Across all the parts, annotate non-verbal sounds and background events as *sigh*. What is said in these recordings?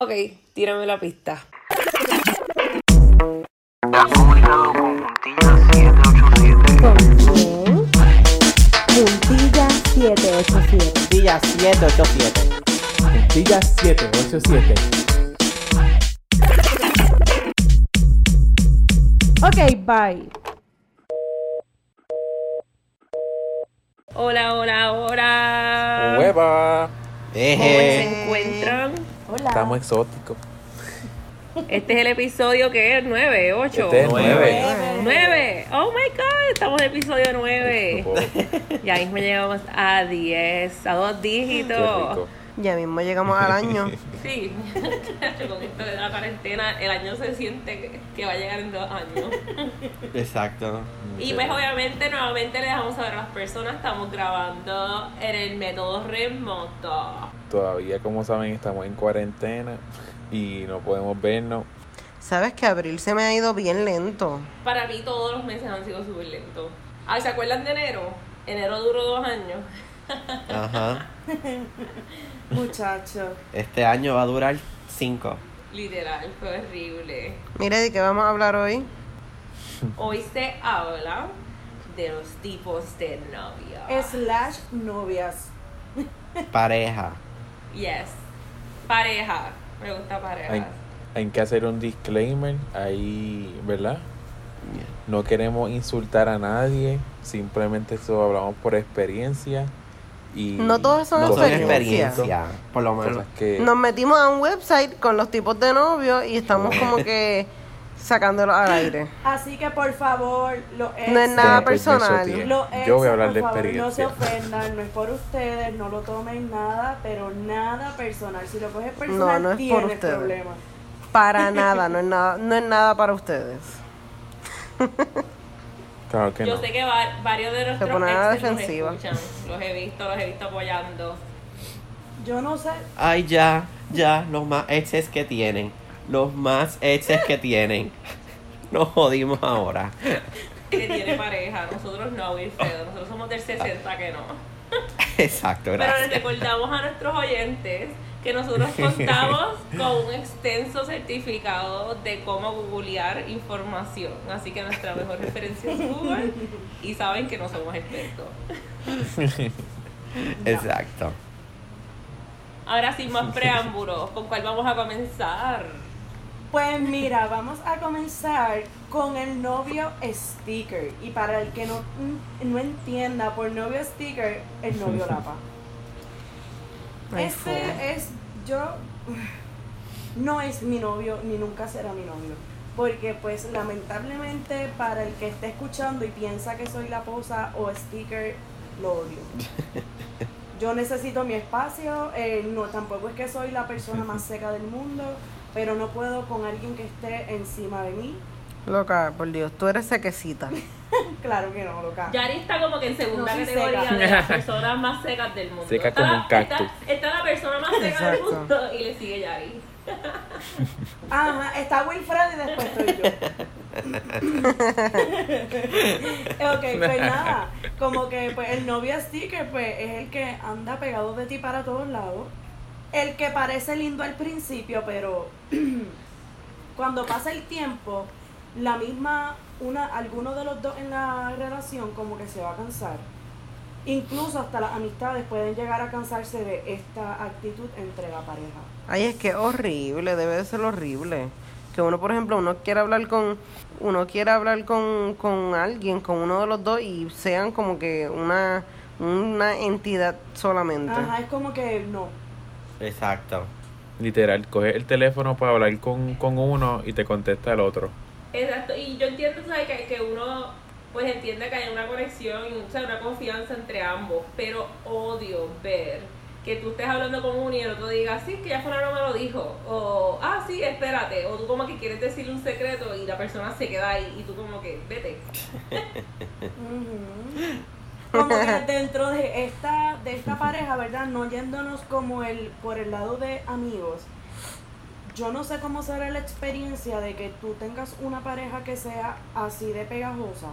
Ok, tírame la pista. Te has comunicado con Puntilla 787. ¿Con quién? Puntilla 787. Puntilla 787. Puntilla 787. Ok, bye. Hola, hola, hola. ¡Hueva! ¿Cómo Eje. Hola. Estamos exóticos. Este es el episodio que es 9, 8. Este es Nueve. 9. Oh my god, estamos en el episodio 9. Qué Ya mismo llegamos a 10, a dos dígitos. Ya mismo llegamos al año. *laughs* Sí, *laughs* con esto de la cuarentena, el año se siente que, que va a llegar en dos años. Exacto. Y pues obviamente nuevamente le dejamos saber a las personas, estamos grabando en el método remoto. Todavía, como saben, estamos en cuarentena y no podemos vernos. Sabes que abril se me ha ido bien lento. Para mí todos los meses han sido súper lentos. Ah, ¿se acuerdan de enero? Enero duró dos años. Ajá. *laughs* Muchacho. Este año va a durar 5. Literal, fue horrible. Mire, ¿de qué vamos a hablar hoy? Hoy se habla de los tipos de novia. Slash novias. Pareja. Yes. Pareja. Me gusta pareja. Hay, hay que hacer un disclaimer ahí, ¿verdad? No queremos insultar a nadie, simplemente eso hablamos por experiencia. Y No todas son No son experiencia. experiencia. Por lo menos. Que Nos metimos a un website con los tipos de novios y estamos como que *laughs* sacándolo al *gasps* aire. Así que por favor, los ex, No es nada eso personal. los ex, Yo voy a hablar por de favor, No se experiencia. ofendan, no es por ustedes, no lo tomen nada, pero nada personal. Si lo coges No, personal, no es por ustedes. problemas. Para *laughs* nada, no es nada, no es nada para ustedes. *laughs* Claro que Yo no. sé que va- varios de nuestros ponen a la exes nos defensiva. escuchan. Los he visto, los he visto apoyando. Yo no sé, Ay, ya, ya, los más exes que tienen. Los más exes que tienen. Nos jodimos ahora. Que tiene pareja. Nosotros no, Wilfredo. Nosotros somos del 60 que no. Exacto, Pero les gracias. recordamos a nuestros oyentes que nosotros contamos *laughs* con un extenso certificado de cómo googlear información. Así que nuestra mejor referencia es Google y saben que no somos expertos. *laughs* Exacto. Ahora sin más preámbulos, ¿con cuál vamos a comenzar? Pues mira, vamos a comenzar con el novio sticker. Y para el que no, mm, no entienda, por novio sticker, el novio *laughs* lapa. Este es, yo, no es mi novio, ni nunca será mi novio. Porque pues lamentablemente para el que esté escuchando y piensa que soy la posa o sticker, lo odio. *laughs* Yo necesito mi espacio, eh, no, tampoco es que soy la persona más seca del mundo, pero no puedo con alguien que esté encima de mí. Loca, por Dios, tú eres sequecita. *laughs* Claro que no, loca. Yari está como que en segunda No soy categoría seca. de las *laughs* personas más secas del mundo. Seca Está como la- un cactus. Está, está la persona más seca del mundo y le sigue Yari. *laughs* Ajá, está Wilfred y después estoy yo. ok, pues nada, como que pues el novio sticker pues es el que anda pegado de ti para todos lados. El que parece lindo al principio, pero *clears throat* cuando pasa el tiempo, la misma, una, alguno de los dos en la relación como que se va a cansar. Incluso hasta las amistades pueden llegar a cansarse de esta actitud entre la pareja. Ay, es que horrible, debe de ser horrible. Que uno, por ejemplo, uno quiere hablar con, uno quiere hablar con, con alguien, con uno de los dos y sean como que una, una entidad solamente. Ajá, es como que no. Exacto. Literal, coge el teléfono para hablar con, con uno y te contesta el otro. Exacto, y yo entiendo ¿sabes? Que, que uno pues entiende que hay una conexión, o sea, una confianza entre ambos, pero odio ver que tú estés hablando con uno y el otro diga, sí, que ya fulano me lo dijo, o, ah, sí, espérate, o tú como que quieres decirle un secreto y la persona se queda ahí y tú como que, vete. *laughs* Como que *laughs* dentro de esta, de esta pareja, ¿verdad? No yéndonos como el, por el lado de amigos. Yo no sé cómo será la experiencia de que tú tengas una pareja que sea así de pegajosa.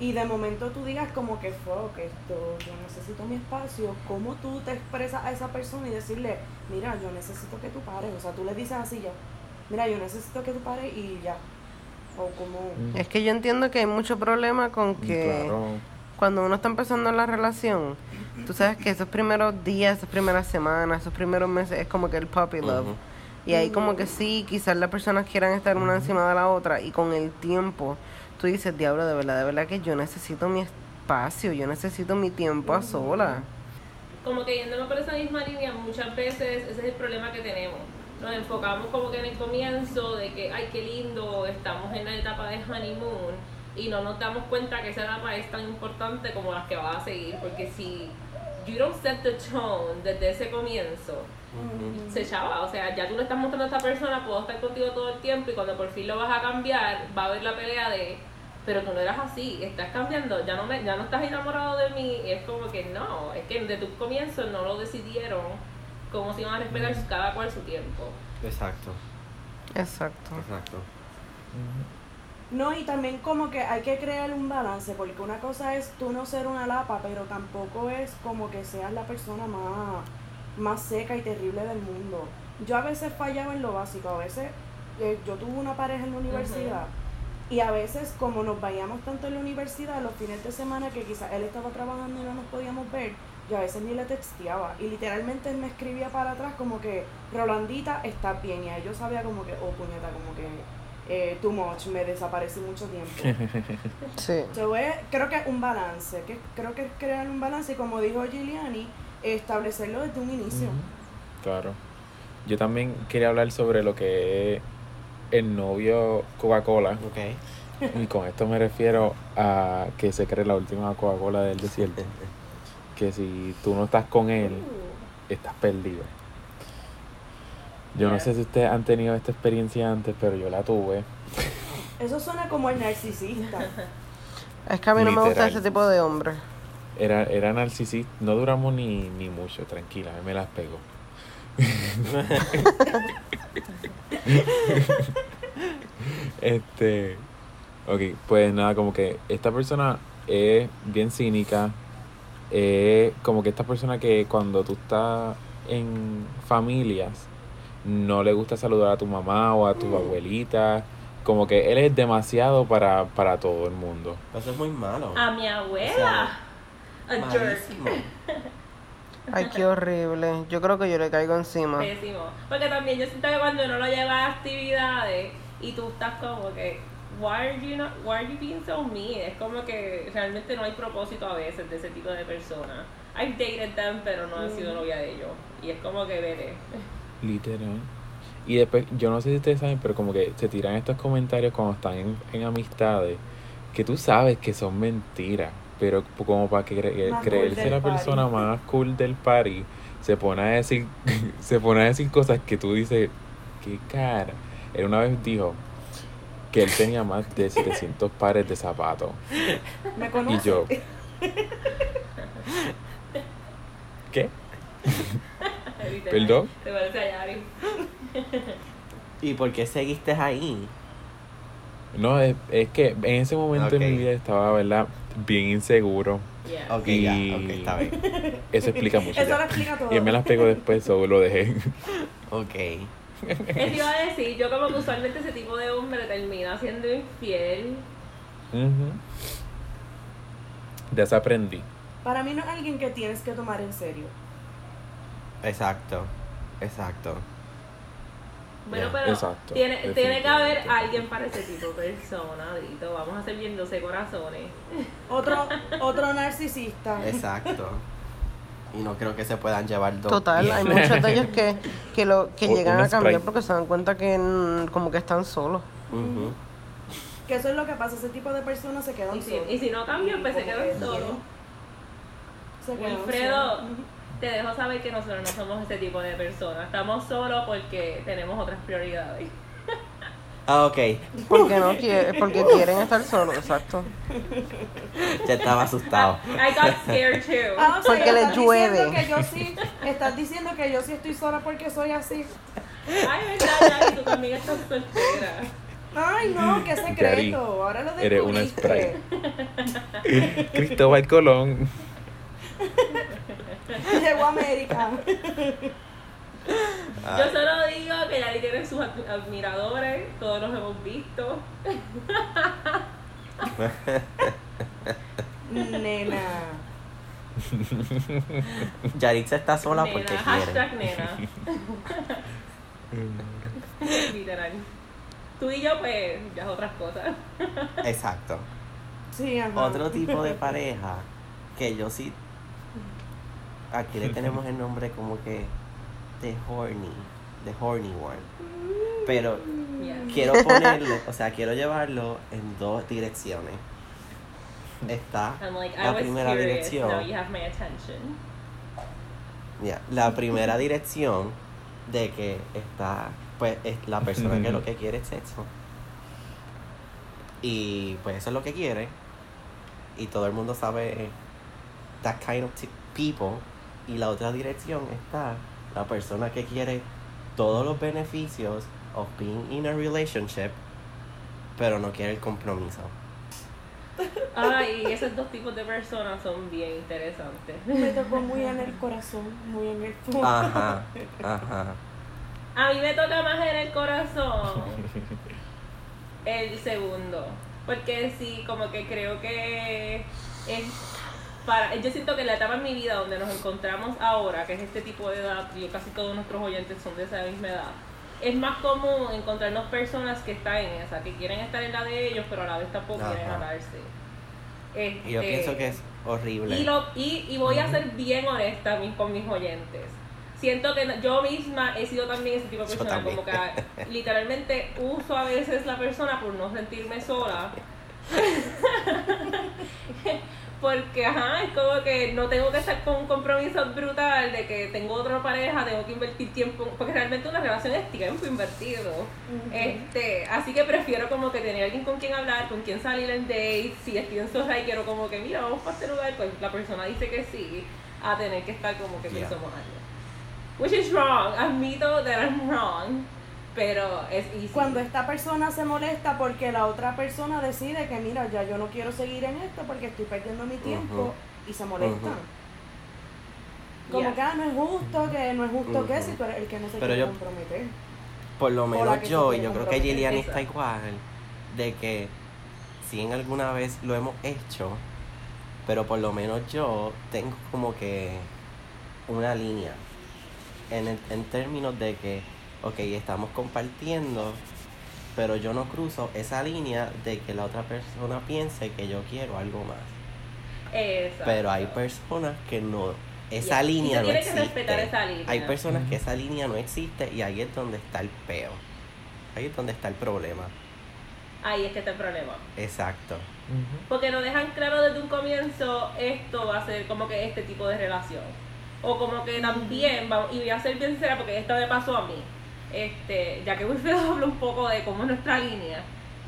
y de momento tú digas como que fuck esto, yo necesito mi espacio, ¿cómo tú te expresas a esa persona y decirle, mira, yo necesito que tú pares? O sea, tú le dices así ya, mira, yo necesito que tú pares y ya. O como... Es que yo entiendo que hay mucho problema con que Claro. Cuando uno está empezando la relación, tú sabes que esos primeros días, esas primeras semanas, esos primeros meses es como que el puppy love. Y ahí como que sí, quizás las personas quieran estar una encima de la otra y con el tiempo tú dices, diablo, de verdad, de verdad que yo necesito mi espacio, yo necesito mi tiempo a sola. como que yéndonos por esa misma línea, muchas veces ese es el problema que tenemos. Nos enfocamos como que en el comienzo de que, ay, qué lindo, estamos en la etapa de honeymoon y no nos damos cuenta que esa etapa es tan importante como las que va a seguir, porque si you don't set the tone desde ese comienzo, se echaba, o sea, ya tú le estás mostrando a esta persona, puedo estar contigo todo el tiempo y cuando por fin lo vas a cambiar, va a haber la pelea de, pero tú no eras así, estás cambiando, ya no me, ya no estás enamorado de mí, y es como que no, es que desde tu comienzo no lo decidieron cómo se iban a respetar cada cual su tiempo. Exacto, Exacto. exacto. No, y también como que hay que crear un balance, porque una cosa es tú no ser una lapa, pero tampoco es como que seas la persona más, más seca y terrible del mundo. Yo a veces fallaba en lo básico, a veces eh, yo tuve una pareja en la universidad y a veces como nos veíamos tanto en la universidad los fines de semana que quizás él estaba trabajando y no nos podíamos ver, yo a veces ni le texteaba y literalmente él me escribía para atrás como que Rolandita está bien y ahí yo sabía como que, oh puñeta, como que eh, too much, me desaparecí mucho tiempo. *laughs* Sí. So, es- creo que es un balance, que creo que es crear un balance y como dijo Giuliani, establecerlo desde un inicio. Claro. Yo también quería hablar sobre lo que es el novio Coca-Cola. Ok. Y con esto me refiero a que se cree la última Coca-Cola del desierto. Que si tú no estás con él, Uh, estás perdido. Yo no sé si ustedes han tenido esta experiencia antes, pero yo la tuve. Eso suena como el narcisista. *laughs* Es que a mí no me gusta ese tipo de hombre. Era, era narcisista. No duramos ni, ni mucho, tranquila, a mí me las pegó. *laughs* este. Ok, pues nada, como que esta persona es bien cínica. Es como que esta persona que cuando tú estás en familias no le gusta saludar a tu mamá o a tu abuelita. Como que él es demasiado para, para todo el mundo. Eso es muy malo. a mi abuela. A jerk. *laughs* Ay, qué horrible. Yo creo que yo le caigo encima. Pésimo. Porque también yo siento que cuando uno lo lleva a actividades y tú estás como que, why are you not, why are you being so mean? Es como que realmente no hay propósito a veces de ese tipo de personas. I've dated them, pero no he sido novia de ellos. Y es como que vete. Literal. Y después, yo no sé si ustedes saben, pero como que se tiran estos comentarios cuando están en, en amistades, que tú sabes que son mentiras, pero como para que cre- Más cool creerse la party. persona más cool del party, se pone a decir, *laughs* se pone a decir cosas que tú dices, qué cara. Él una vez dijo que él tenía más de 700 *laughs* pares de zapatos. ¿Me Y conoces? yo, *laughs* ¿qué? ¿Perdón? Te parece a Yari. ¿Y por qué seguiste ahí? No, es, es que en ese momento en Ok. mi vida estaba, ¿verdad? Bien inseguro. Yeah. Ok, Y- ya, ok, está bien. *laughs* Eso explica mucho. Eso ya. lo explica todo. Y él me las pegó después, solo lo dejé. Ok. Eso iba a decir, yo como que usualmente ese tipo de hombre termina siendo infiel. Ujú. De eso aprendí. Para mí no es alguien que tienes que tomar en serio. Exacto. Exacto. Bueno, Yeah. pero Exacto, tiene, tiene que haber alguien para ese tipo de persona, Dito. Vamos a ser bien 12 corazones. Otro, *laughs* otro narcisista. Exacto. Y no creo que se puedan llevar dos. Total, hay muchos de ellos que, *laughs* que, lo, que O- llegan a cambiar porque se dan cuenta que mm, como que están solos. Que eso es lo que pasa, ese tipo de personas se quedan Y si, solos. y si no cambian, pues se quedan que solos. Wilfredo. Te dejo saber que nosotros no somos ese tipo de personas. Estamos solos porque tenemos otras prioridades. *laughs* Ah, ok. Porque no quieren, porque quieren estar solos, exacto. Ya estaba asustado. I got scared too. Ah, o sea, Porque que le estás llueve. que yo sí, estás diciendo que yo sí estoy sola porque soy así. Ay, verdad, Yari, tú también estás soltera. Ay, no, qué secreto. Gary, Ahora lo eres una descubriste. *laughs* Cristóbal Colón. *laughs* Llegó a América. Yo solo digo que Yari tiene sus ad- admiradores, todos los hemos visto. Nena. Yaritza está sola porque nena, quiere. hashtag nena. Literal. Tú y yo, pues, ya es otras cosas. Exacto. Sí, ajá. Otro tipo de pareja que yo sí. Aquí le tenemos *laughs* el nombre como que. The horny. The horny one. Pero Yeah. quiero *laughs* ponerlo, o sea, quiero llevarlo en dos direcciones. Está like, la primera curious, dirección. now you have my attention. Ya, La primera dirección de que está, pues, es la persona que lo que quiere es sexo. Y pues eso es lo que quiere. Y todo el mundo sabe that kind of people. Y la otra dirección está la persona que quiere todos los beneficios of being in a relationship, pero no quiere el compromiso. *laughs* Ay, esos dos tipos de personas son bien interesantes. Me tocó muy en el corazón, muy en el fondo. Ajá, *laughs* ajá. A mí me toca más en el corazón *laughs* el segundo. Porque sí, como que creo que es para. Yo siento que la etapa en mi vida donde nos encontramos ahora, que es este tipo de edad, y casi todos nuestros oyentes son de esa misma edad, es más común encontrarnos personas que están en esa, que quieren estar en la de ellos, pero a la vez tampoco quieren Ajá. atarse. Y yo Este, pienso que es horrible. y, lo, y, y voy a ser bien honesta con mis oyentes. Siento que yo misma he sido también ese tipo de persona, como que *laughs* literalmente uso a veces la persona por no sentirme sola. *laughs* Porque, ajá, es como que no tengo que estar con un compromiso brutal de que tengo otra pareja, tengo que invertir tiempo, porque realmente una relación es tiempo invertido. Este, así que prefiero como que tener alguien con quien hablar, con quien salir en date, si estoy en sola y quiero como que, mira, vamos para este lugar, pues la persona dice que sí, a tener que estar como que Yeah. somos años. Which is wrong, admito that I'm wrong, pero es easy. Cuando esta persona se molesta porque la otra persona decide que, mira, ya yo no quiero seguir en esto porque estoy perdiendo mi tiempo y se molesta. Como Yeah. que ah, no es justo, que no es justo que si tú eres el que no se Pero quiere yo- comprometer. Por lo menos yo, y yo creo que Gillian está igual, de que si en alguna vez lo hemos hecho, pero por lo menos yo tengo como que una línea en, el- en términos de que, ok, estamos compartiendo, pero yo no cruzo esa línea de que la otra persona piense que yo quiero algo más. Exacto. Pero hay personas que no, esa Yeah. Y línea se no tiene que existe. respetar esa línea. Hay personas que esa línea no existe y ahí es donde está el peo. Ahí es donde está el problema. Ahí es que está el problema. Exacto. Porque no dejan claro desde un comienzo esto va a ser como que este tipo de relación. O como que también, va- y voy a ser bien sincera porque esto me pasó a mí. Este, ya que Wilfredo *laughs* habla un poco de cómo es nuestra línea.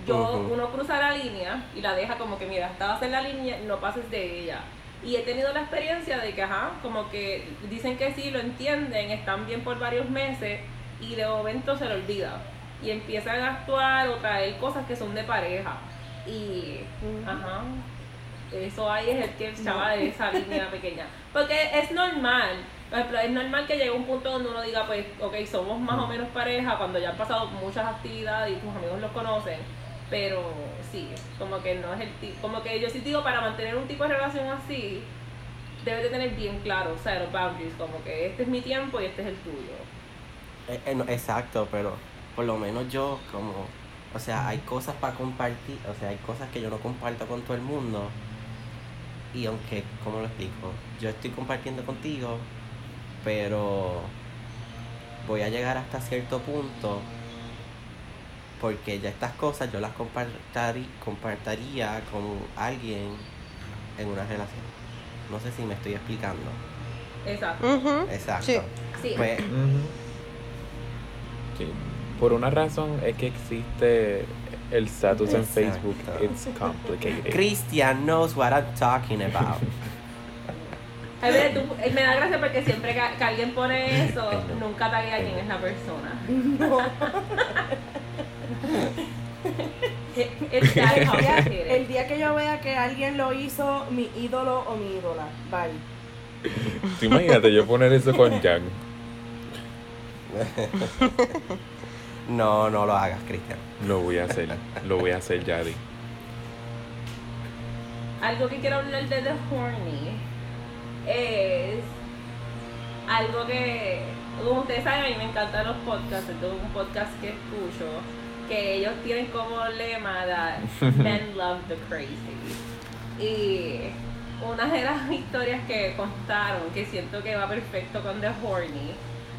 Yo, uno cruza la línea y la deja como que, mira, estabas en la línea, no pases de ella. Y he tenido la experiencia de que, ajá, como que dicen que sí, lo entienden, están bien por varios meses y de momento se lo olvida. Y empiezan a actuar o traer cosas que son de pareja. Y, ajá, eso ahí es el que estaba de esa línea pequeña. Porque es normal, ejemplo, es normal que llegue un punto donde uno diga, pues, ok, somos más o menos pareja cuando ya han pasado muchas actividades y tus amigos los conocen. Pero sí, como que no es el tipo, como que yo sí digo, para mantener un tipo de relación así, debes de tener bien claro, o sea, los boundaries, como que este es mi tiempo y este es el tuyo. Eh, eh, no, exacto, pero por lo menos yo como, o sea, hay cosas para compartir, o sea, hay cosas que yo no comparto con todo el mundo. Y aunque, ¿cómo lo explico? Yo estoy compartiendo contigo, pero voy a llegar hasta cierto punto porque ya estas cosas yo las compartari- compartiría con alguien en una relación. No sé si me estoy explicando. Exacto. Exacto. Sí. Sí. Pues, Sí. Por una razón es que existe el status en. Facebook. It's complicated. Christian knows what I'm talking about. *laughs* A ver, tú- eh, me da gracia porque siempre que, que alguien pone eso, Ay, nunca taguea quién es la persona. No. It's *laughs* that El día, complicated. *laughs* el día que yo vea que alguien lo hizo, mi ídolo o mi ídola. Bye. Imagínate yo poner eso con Jan. *laughs* No, no lo hagas, Cristian. Lo voy a hacer, lo voy a hacer, Yadi. Algo que quiero hablar de The Horny es algo que, como ustedes saben, a mí me encantan los podcasts, es un podcast que escucho, que ellos tienen como lema that *laughs* men love the crazy. Y una de las *laughs* historias que contaron, que siento que va perfecto con The Horny,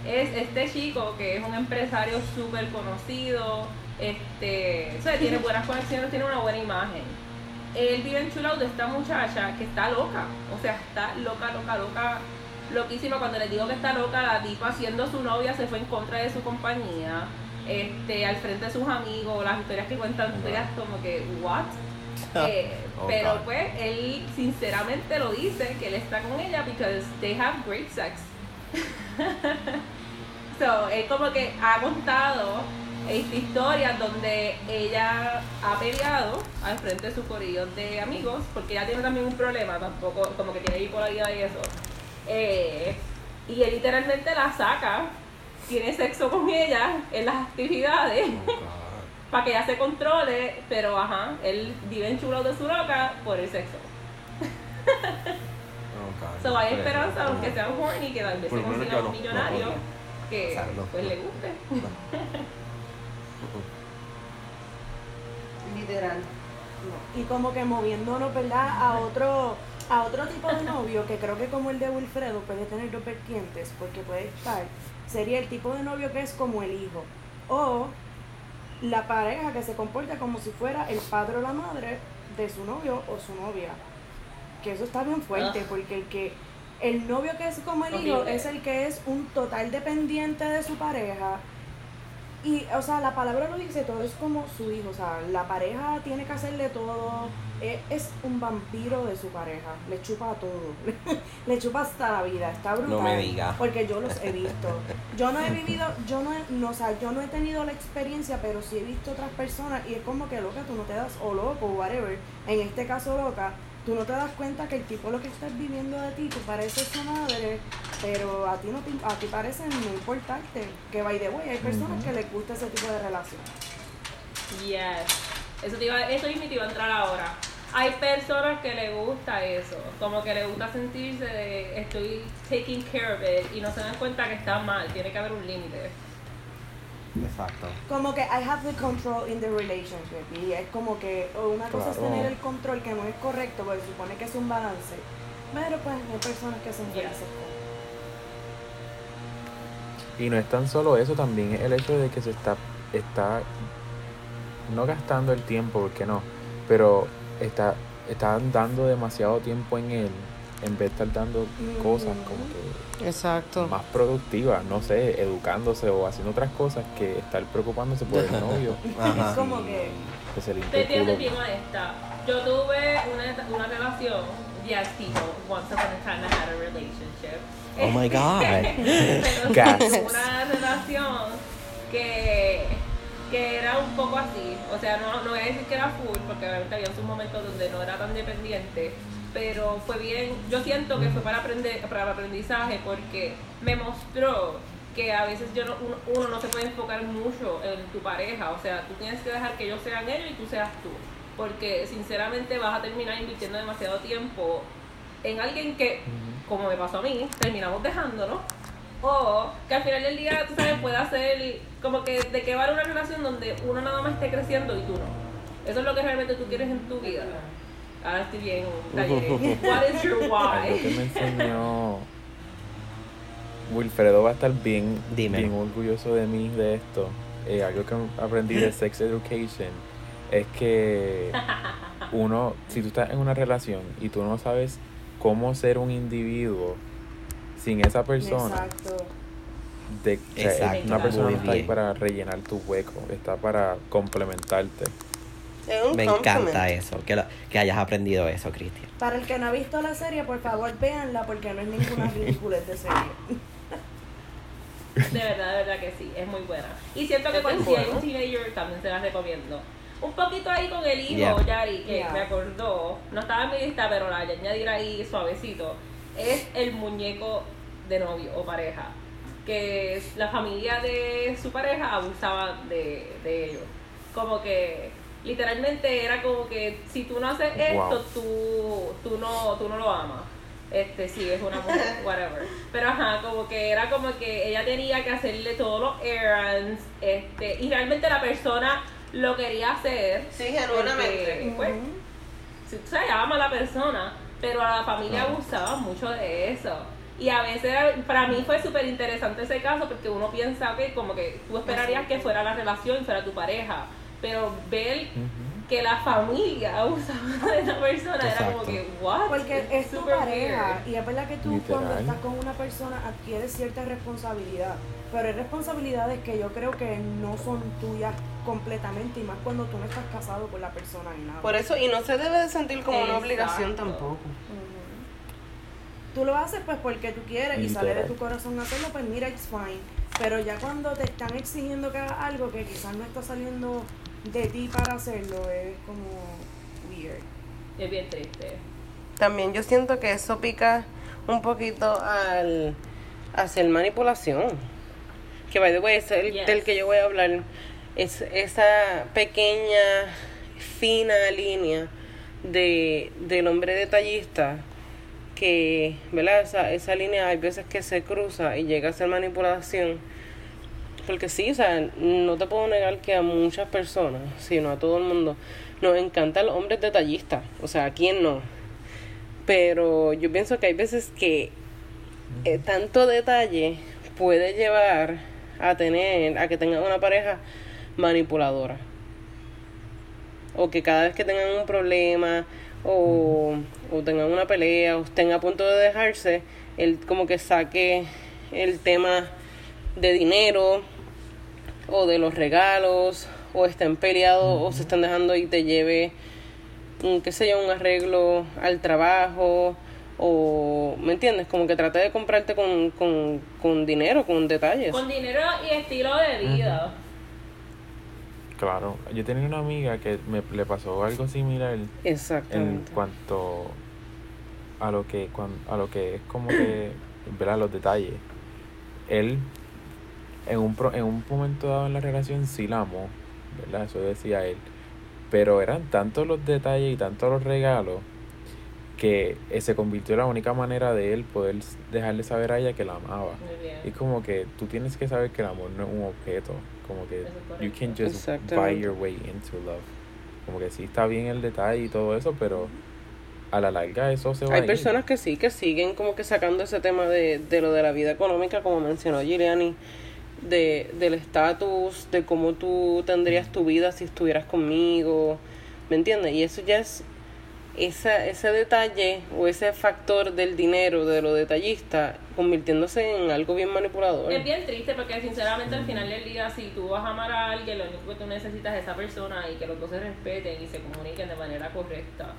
es este chico que es un empresario súper conocido, este, o sea, tiene *laughs* buenas conexiones, tiene una buena imagen él vive enchulado de esta muchacha que está loca. O sea, está loca, loca, loca, loquísima. Cuando les digo que está loca, la tipa siendo su novia se fue en contra de su compañía. Este, al frente de sus amigos, las historias que cuentan, historias como que, what? *laughs* Eh, Oh, pero God. pues él sinceramente lo dice que él está con ella because they have great sex. *laughs* so, él como que ha contado historias donde ella ha peleado al frente de sus corillos de amigos, porque ella tiene también un problema, tampoco, como que tiene bipolaridad y eso. Eh, y él literalmente la saca, tiene sexo con ella en las actividades *laughs* para que ella se controle, pero ajá, él vive enchulado de su loca por el sexo. *laughs* So hay esperanza, aunque sea un horny, que tal vez se consiga un no, no millonario que no. pues le guste. *laughs* Literal. Y como que moviéndonos, ¿verdad? A otro, a otro tipo de novio, que creo que como el de Wilfredo puede tener dos vertientes, porque puede estar, sería el tipo de novio que es como el hijo. O la pareja que se comporta como si fuera el padre o la madre de su novio o su novia. Que eso está bien fuerte, Ugh. porque el que el novio que es como el hijo es el que es un total dependiente de su pareja. Y, o sea, la palabra lo dice todo, es como su hijo, o sea, la pareja tiene que hacerle todo, es, es un vampiro de su pareja, le chupa todo, *laughs* le chupa hasta la vida, está brutal. No me diga. Porque yo los he visto. Yo no he vivido, yo no he, no, o sea, yo no he tenido la experiencia, pero sí he visto otras personas y es como que loca, tú no te das, o loco, whatever, en este caso loca, tú no te das cuenta que el tipo lo que estás viviendo de ti, tú pareces su madre, pero a ti no te, a ti parece no importarte. Que by the way, hay personas que les gusta ese tipo de relación. Yes. Eso, te iba, eso mismo te iba a entrar ahora. Hay personas que le gusta eso, como que le gusta sentirse de estoy taking care of it y no se dan cuenta que está mal, tiene que haber un límite. Exacto. Como que I have the control in the relationship. Y es como que una cosa es tener el control que no es correcto, porque se supone que es un balance. Pero pues hay personas que son felices. Y no es tan solo eso, también es el hecho de que se está, está no gastando el tiempo, porque no, pero está, está dando demasiado tiempo en él en vez de estar dando cosas como que Exacto. más productivas, no sé, educándose o haciendo otras cosas que estar preocupándose por el *laughs* novio. Ajá. Es como que Que se Te culo. bien honesta. Yo tuve una, una relación, yes people, once upon a time I had a relationship. Oh my *laughs* God. Pero una relación que, que era un poco así. O sea, no, no voy a decir que era full, porque obviamente había sus momentos donde no era tan dependiente. Pero fue bien, yo siento que fue para, aprender, para el aprendizaje porque me mostró que a veces yo no, uno, uno no se puede enfocar mucho en tu pareja. O sea, tú tienes que dejar que ellos sean ellos y tú seas tú. Porque sinceramente vas a terminar invirtiendo demasiado tiempo en alguien que, como me pasó a mí, terminamos dejándonos. O que al final del día, tú sabes, pueda ser como que de que va una relación donde uno nada más esté creciendo y tú no. Eso es lo que realmente tú quieres en tu vida. Ahora estoy bien. talle. What is your Algo que me why? enseñó Wilfredo va a estar bien, Dime. bien orgulloso de mí de esto. Eh, algo que aprendí de *laughs* Sex Education es que uno, si tú estás en una relación y tú no sabes cómo ser un individuo sin esa persona, exacto. de, o sea, Exacto, una persona no está ahí para rellenar tu hueco, está para complementarte. Es un Me compliment. encanta eso, que, lo- que hayas aprendido eso, Cristian. Para el que no ha visto la serie, por favor véanla porque no es ninguna *laughs* ridícula de serie. De verdad, de verdad que sí, es muy buena. Y siento que cuando hay un teenager también se las recomiendo. un poquito ahí con el hijo, Yeah. Yari, que Yeah. me acordó, no estaba en mi lista, pero la voy a añadir ahí suavecito, es el muñeco de novio o pareja, que la familia de su pareja abusaba de, de ellos. Como que literalmente era como que si tú no haces esto, Wow. tú, tú, no, tú no lo amas. Este, sí, es una mujer, *laughs* whatever. Pero ajá, como que era como que ella tenía que hacerle todos los errands, este, y realmente la persona lo quería hacer. Sí, porque, pues, si tú sabes, ama a la persona, pero a la familia abusaba mucho de eso. Y a veces, era- para mí fue súper interesante ese caso porque uno piensa que como que tú esperarías que fuera la relación, fuera tu pareja, pero ver que la familia *laughs* abusaba de esa persona era como que, what? Porque It's es tu super pareja weird. y es verdad que tú Literal. cuando estás con una persona adquieres cierta responsabilidad, pero hay responsabilidades que yo creo que no son tuyas completamente y más cuando tú no estás casado con la persona ni nada. Por eso, y no se debe de sentir como una obligación tampoco. Tú lo haces pues porque tú quieres y sale de tu corazón hacerlo, pues mira, it's fine. Pero ya cuando te están exigiendo que hagas algo que quizás no está saliendo de ti para hacerlo, es como weird. Es bien triste. También yo siento que eso pica un poquito al hacer manipulación. Que by the way, es el Yes. del que yo voy a hablar. Es esa pequeña, fina línea de, del hombre detallista que, ¿verdad? Esa, esa línea hay veces que se cruza y llega a ser manipulación. Porque sí, o sea, no te puedo negar que a muchas personas, sino a todo el mundo, nos encantan los hombres detallistas. O sea, ¿a quién no? Pero yo pienso que hay veces que eh, tanto detalle puede llevar a tener, a que tengan una pareja manipuladora. O que cada vez que tengan un problema o, o tengan una pelea o estén a punto de dejarse, él como que saque el tema de dinero o de los regalos o estén peleados o se estén dejando y te lleve un, qué sé yo, un arreglo al trabajo o, ¿me entiendes? Como que trate de comprarte con, con, con dinero, con detalles. Con dinero y estilo de vida. Claro, yo tenía una amiga que me le pasó algo similar en cuanto a lo que cuan- a lo que es como que ¿verdad? los detalles. Él en un pro- en un momento dado en la relación sí la amó, ¿verdad? Eso decía él. Pero eran tantos los detalles y tantos los regalos que eh, se convirtió en la única manera de él poder dejarle saber a ella que la amaba. Muy bien. Y como que tú tienes que saber que el amor no es un objeto, como que you can just buy your way into love. Como que sí está bien el detalle y todo eso, pero a la larga eso se va a Hay ir. personas que sí, que siguen como que sacando ese tema de, de lo de la vida económica, como mencionó Giuliani, de, del estatus, de cómo tú tendrías tu vida si estuvieras conmigo, ¿me entiendes? Y eso ya es esa, ese detalle o ese factor del dinero, de lo detallista, convirtiéndose en algo bien manipulador. Es bien triste porque sinceramente al final del día si tú vas a amar a alguien lo único que tú necesitas es esa persona y que los dos se respeten y se comuniquen de manera correcta.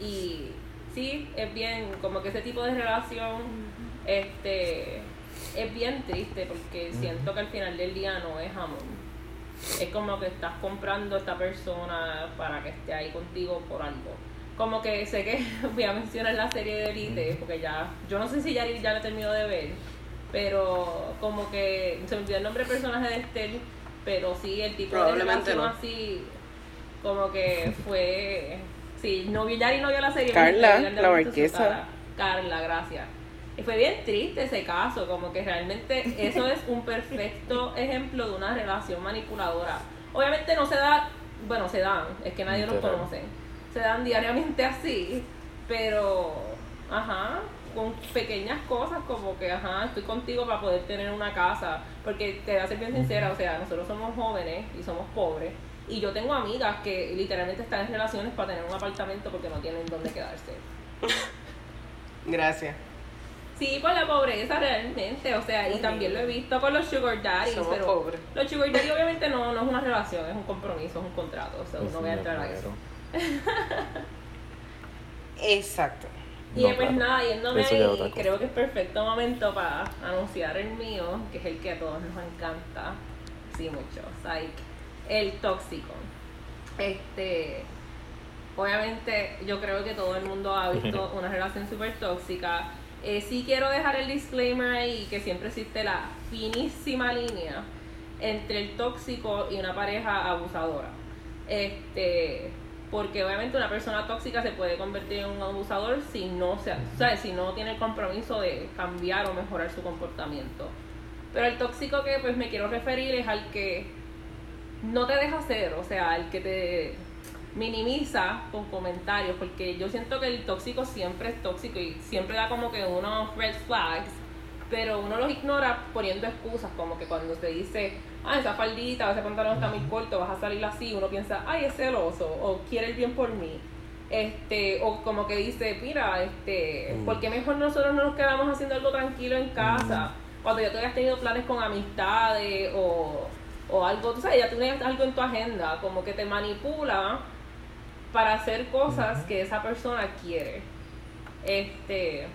Y sí, es bien como que ese tipo de relación este es bien triste porque siento que al final del día no es amor. Es como que estás comprando a esta persona para que esté ahí contigo por algo. Como que sé que *laughs* voy a mencionar la serie de Elite, porque ya, yo no sé si ya, ya la terminó de ver, pero como que se me olvidó el nombre del personaje de Estelle, pero sí, el tipo de relación no. así, como que fue, sí, no vi, Yari no vio la serie. Carla, ya la marquesa. Carla, gracias. Y fue bien triste ese caso, como que realmente eso es un perfecto ejemplo de una relación manipuladora. Obviamente no se da, bueno, se dan, es que nadie los conoce. Se dan diariamente así, pero, ajá, con pequeñas cosas como que, ajá, estoy contigo para poder tener una casa, porque te voy a ser bien sincera, o sea, nosotros somos jóvenes y somos pobres, y yo tengo amigas que literalmente están en relaciones para tener un apartamento porque no tienen dónde quedarse. Gracias. Sí, por la pobreza realmente, o sea, y también lo he visto con los sugar daddies, Somos pero pobres. los sugar daddies obviamente no, no es una relación, es un compromiso, es un contrato, o sea, Pues no voy a entrar a eso. *laughs* Exacto. Y No, pues claro. nada, yéndome ahí, creo que es perfecto momento para anunciar el mío, que es el que a todos nos encanta, sí mucho, Psych, el tóxico. Este, obviamente yo creo que todo el mundo ha visto *laughs* una relación súper tóxica. Eh, sí quiero dejar el disclaimer ahí que siempre existe la finísima línea entre el tóxico y una pareja abusadora. Este, porque obviamente una persona tóxica se puede convertir en un abusador si no se, o sea, si no tiene el compromiso de cambiar o mejorar su comportamiento. Pero el tóxico que pues me quiero referir es al que no te deja hacer, o sea, al que te minimiza con comentarios, porque yo siento que el tóxico siempre es tóxico y siempre da como que unos red flags, pero uno los ignora poniendo excusas, como que cuando te dice, ah, esa faldita o ese pantalón está muy corto, vas a salir así, uno piensa, ay, es celoso, o quiere el bien por mí. Este, o como que dice, mira, este, Mm. ¿por qué mejor nosotros no nos quedamos haciendo algo tranquilo en casa? Cuando ya tú hayas tenido planes con amistades o, o algo, tú sabes, ya tienes algo en tu agenda, como que te manipula para hacer cosas que esa persona quiere. Este,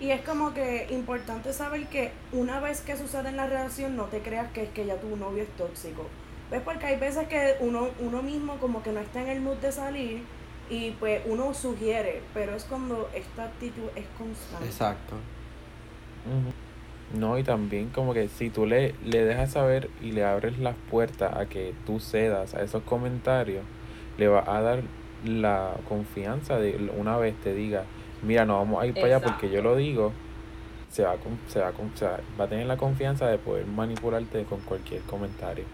Y es como que importante saber que una vez que sucede en la relación no te creas que es que ya tu novio es tóxico. ¿Ves? Porque hay veces que uno, uno mismo como que no está en el mood de salir y pues uno sugiere, pero es cuando esta actitud es constante. Exacto. Ujú. No, y también como que si tú le, le dejas saber y le abres las puertas a que tú cedas a esos comentarios, le va a dar la confianza de una vez te diga, mira, no vamos a ir para allá porque yo lo digo, se va, a con- se, va, se va, va a tener la confianza de poder manipularte con cualquier comentario.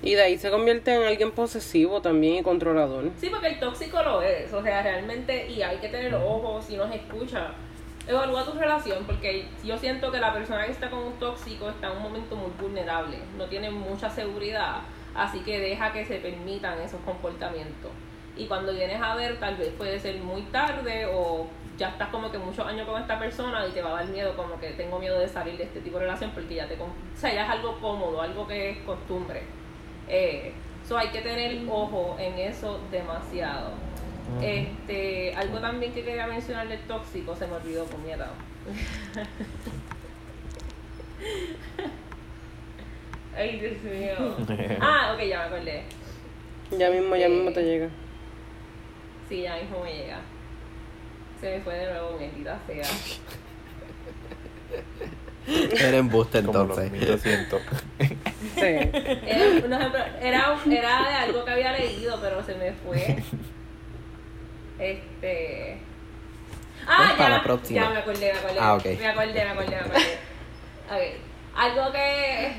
Y de ahí se convierte en alguien posesivo también y controlador. Sí, porque el tóxico lo es, o sea, realmente, y hay que tener ojos si nos escucha. Evalúa tu relación, porque yo siento que la persona que está con un tóxico está en un momento muy vulnerable, no tiene mucha seguridad, así que deja que se permitan esos comportamientos. Y cuando vienes a ver, tal vez puede ser muy tarde o ya estás como que muchos años con esta persona y te va a dar miedo, como que tengo miedo de salir de este tipo de relación porque ya te, o sea, ya es algo cómodo, algo que es costumbre. Eh, so hay que tener ojo en eso demasiado. Este, algo también que quería mencionar del tóxico, se me olvidó, puñeta. *laughs* Ay, Dios mío. *laughs* Ah, ok, ya me acordé. Ya mismo, ya mismo te llega. Sí, ya mismo me llega. Se me fue de nuevo, maldita sea. *laughs* Era embuste Como los entonces. 1200. Sí. Era, un ejemplo, era, un- era de algo que había leído, pero se me fue. Este. Ah, para ya, la próxima. ya me acordé, me acordé. Ah, ok. Me acordé, me acordé, me acordé. Ok. Algo que.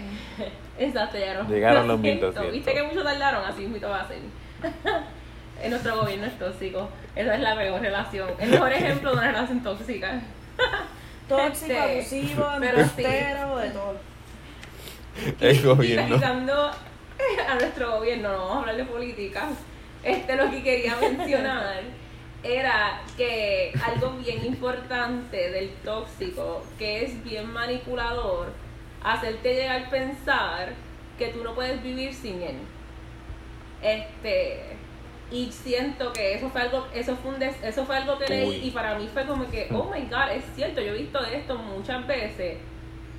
*laughs* Exacto, ya no. Llegaron lo los siento. 1200. Viste que mucho tardaron, así mismo va a ser. *laughs* En nuestro gobierno es tóxico. Esa es la peor relación. El mejor ejemplo de una relación tóxica. *laughs* Tóxico, Este, abusivo, pero sí. embustero, de todo. El gobierno. Citando a nuestro gobierno, no vamos a hablar de política. Este lo que quería mencionar era que algo bien importante del tóxico, que es bien manipulador, hacerte llegar a pensar que tú no puedes vivir sin él. Este y siento que eso fue algo eso fue un des- eso fue algo que leí Uy. y para mí fue como que oh my god es cierto yo he visto esto muchas veces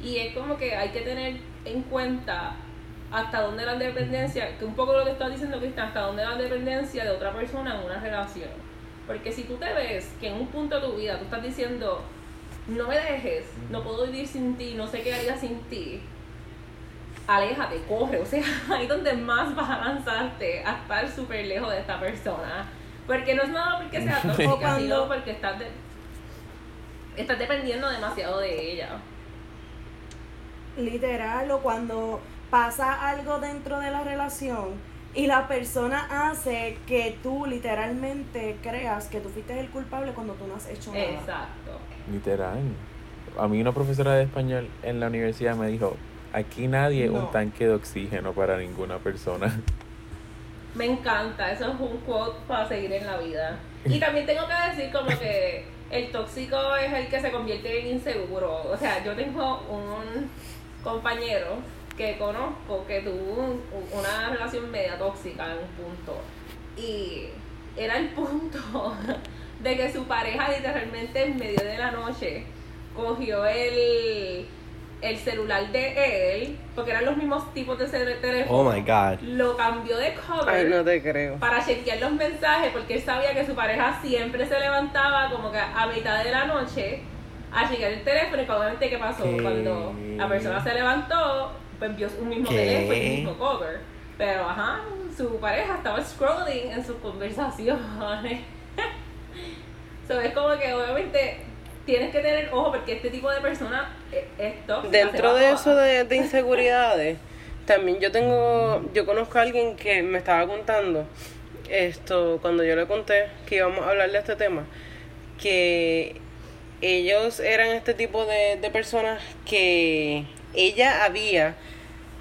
y es como que hay que tener en cuenta hasta dónde la dependencia, que un poco lo que estás diciendo, Cristian, hasta dónde la dependencia de otra persona en una relación. Porque si tú te ves que en un punto de tu vida tú estás diciendo, no me dejes, no puedo vivir sin ti, no sé qué haría sin ti, aléjate, corre, o sea, *laughs* ahí donde más vas a lanzarte a estar súper lejos de esta persona. Porque no es nada porque sea *laughs* tóxica, cuando- sino porque estás, de- estás dependiendo demasiado de ella. literal o cuando pasa algo dentro de la relación y la persona hace que tú literalmente creas que tú fuiste el culpable cuando tú no has hecho nada. Exacto. Literal. A mí una profesora de español en la universidad me dijo, aquí nadie es No. un tanque de oxígeno para ninguna persona. *laughs* Me encanta, eso es un quote para seguir en la vida. Y *laughs* también tengo que decir como que el tóxico es el que se convierte en inseguro. O sea, yo tengo un compañero que conozco que tuvo un- una relación media tóxica en un punto. Y era el punto *laughs* de que su pareja literalmente en medio de la noche cogió el el celular de él, porque eran los mismos tipos de teléfono, Oh my god. lo cambió de cover Ay, no te creo. para chequear los mensajes, porque él sabía que su pareja siempre se levantaba como que a mitad de la noche a chequear el teléfono y obviamente qué pasó ¿Qué? cuando la persona se levantó, pues vio un mismo ¿Qué? teléfono y un mismo cover. Pero ajá, su pareja estaba scrolling en sus conversaciones. *laughs* so, es como que obviamente tienes que tener ojo porque este tipo de persona es, es tóxica, se Dentro de eso de, de inseguridades, también yo tengo, yo conozco a alguien que me estaba contando esto cuando yo le conté que íbamos a hablar de este tema, que ellos eran este tipo de, de personas que ella había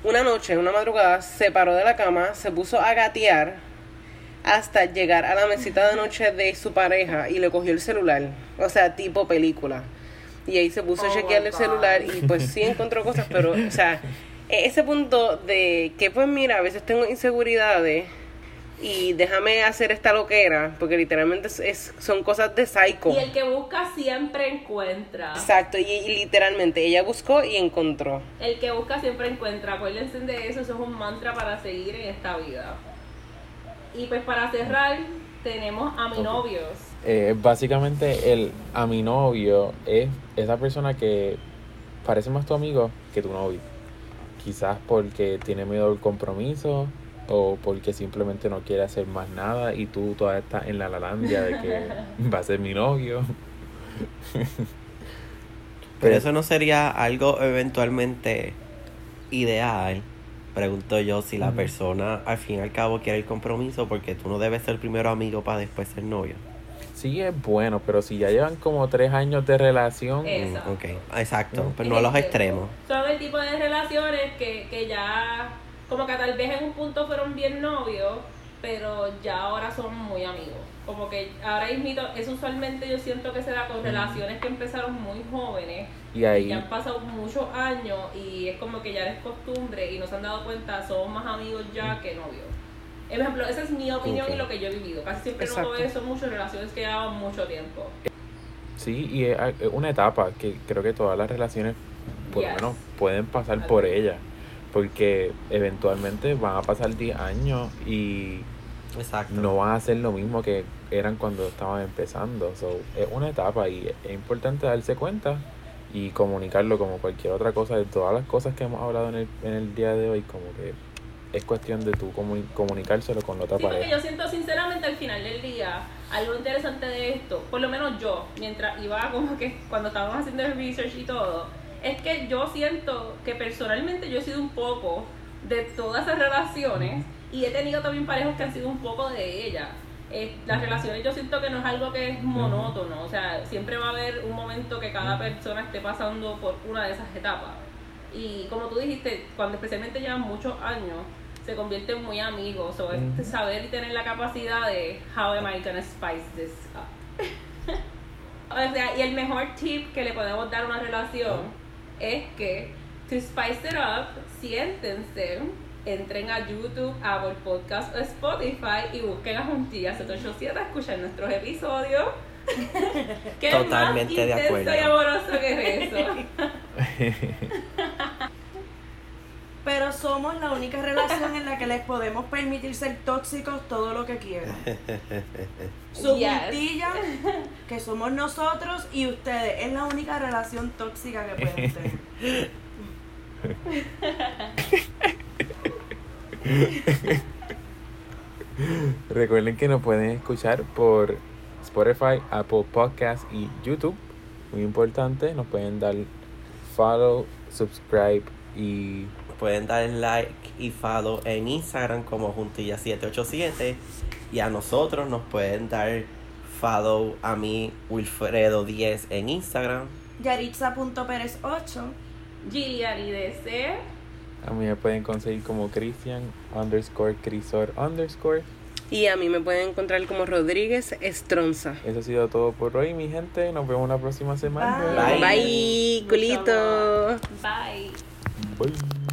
una noche, una madrugada, se paró de la cama, se puso a gatear hasta llegar a la mesita de noche de su pareja y le cogió el celular, o sea, tipo película. Y ahí se puso Oh a my chequear el celular y pues sí encontró cosas, pero, o sea, e- ese punto de que pues mira, a veces tengo inseguridades y déjame hacer esta loquera, porque literalmente es, es- son cosas de psycho. Y el que busca siempre encuentra. Exacto, y, y literalmente ella buscó y encontró. El que busca siempre encuentra. Acuérdense de eso, eso es un mantra para seguir en esta vida. Y pues para cerrar, tenemos a mi novios. Eh, básicamente el a mi novio es esa persona que parece más tu amigo que tu novio. Quizás porque tiene miedo al compromiso o porque simplemente no quiere hacer más nada y tú todavía estás en la lalandia de que *laughs* va a ser mi novio. Pero eso no sería algo eventualmente ideal. Pregunto yo si la persona al fin y al cabo quiere el compromiso porque tú no debes ser primero amigo para después ser novio. Sí es bueno, pero si ya llevan como tres años de relación, Eh. Mm, Exacto. ok, exacto, Mm. pero no a los Este, extremos. Son el tipo de relaciones que, que ya, como que tal vez en un punto fueron bien novios, pero ya ahora son muy amigos. Como que ahora mismo, eso usualmente yo siento que se da con relaciones que empezaron muy jóvenes y ahí han pasado muchos años y es como que ya es costumbre y no se han dado cuenta, somos más amigos ya que novios. Por ejemplo, esa es mi opinión y lo que yo he vivido. Casi siempre Exacto. no veo eso mucho en relaciones que llevan mucho tiempo. Sí, y es una etapa que creo que todas las relaciones, por lo Yes. menos, pueden pasar por ella. Porque eventualmente van a pasar 10 años y Exacto. no van a ser lo mismo que eran cuando estaban empezando. So, es una etapa y es importante darse cuenta y comunicarlo como cualquier otra cosa de todas las cosas que hemos hablado en el, en el día de hoy, como que es cuestión de tú comuni- comunicárselo con la otra Sí, porque pareja. yo siento sinceramente al final del día, algo interesante de esto, por lo menos yo, mientras iba como que cuando estábamos haciendo el research y todo, es que yo siento que personalmente yo he sido un poco de todas esas relaciones y he tenido también parejas que han sido un poco de ellas. Eh, las relaciones yo siento que no es algo que es monótono, o sea, siempre va a haber un momento que cada persona esté pasando por una de esas etapas. Y como tú dijiste, cuando especialmente llevan muchos años, se convierten muy amigos. O es saber y tener la capacidad de how am I gonna spice this up. *laughs* o sea, y el mejor tip que le podemos dar a una relación es que to spice it up, siéntense, entren a YouTube, Apple Podcast o Spotify y busquen a Juntillas 787 a escuchar nuestros episodios. *laughs* *laughs* ¿Qué Totalmente de más acuerdo. y amoroso que es eso? *laughs* Pero somos la única relación en la que les podemos permitir ser tóxicos todo lo que quieran. Su Yes. puntilla, que somos nosotros y ustedes. Es la única relación tóxica que pueden tener. *laughs* Recuerden que nos pueden escuchar por Spotify, Apple Podcast y YouTube. Muy importante, nos pueden dar follow, subscribe y Pueden dar like y follow en Instagram como Juntilla787 y a nosotros nos pueden dar follow a mí Wilfredo10 en Instagram. Yaritza.perez8. Giliani DC. A mí me pueden conseguir como Christian underscore Crisor underscore. Y a mí me pueden encontrar como Rodríguez Estronza. Eso ha sido todo por hoy, mi gente. Nos vemos la próxima semana. Bye. Bye, culito. Bye. Bye.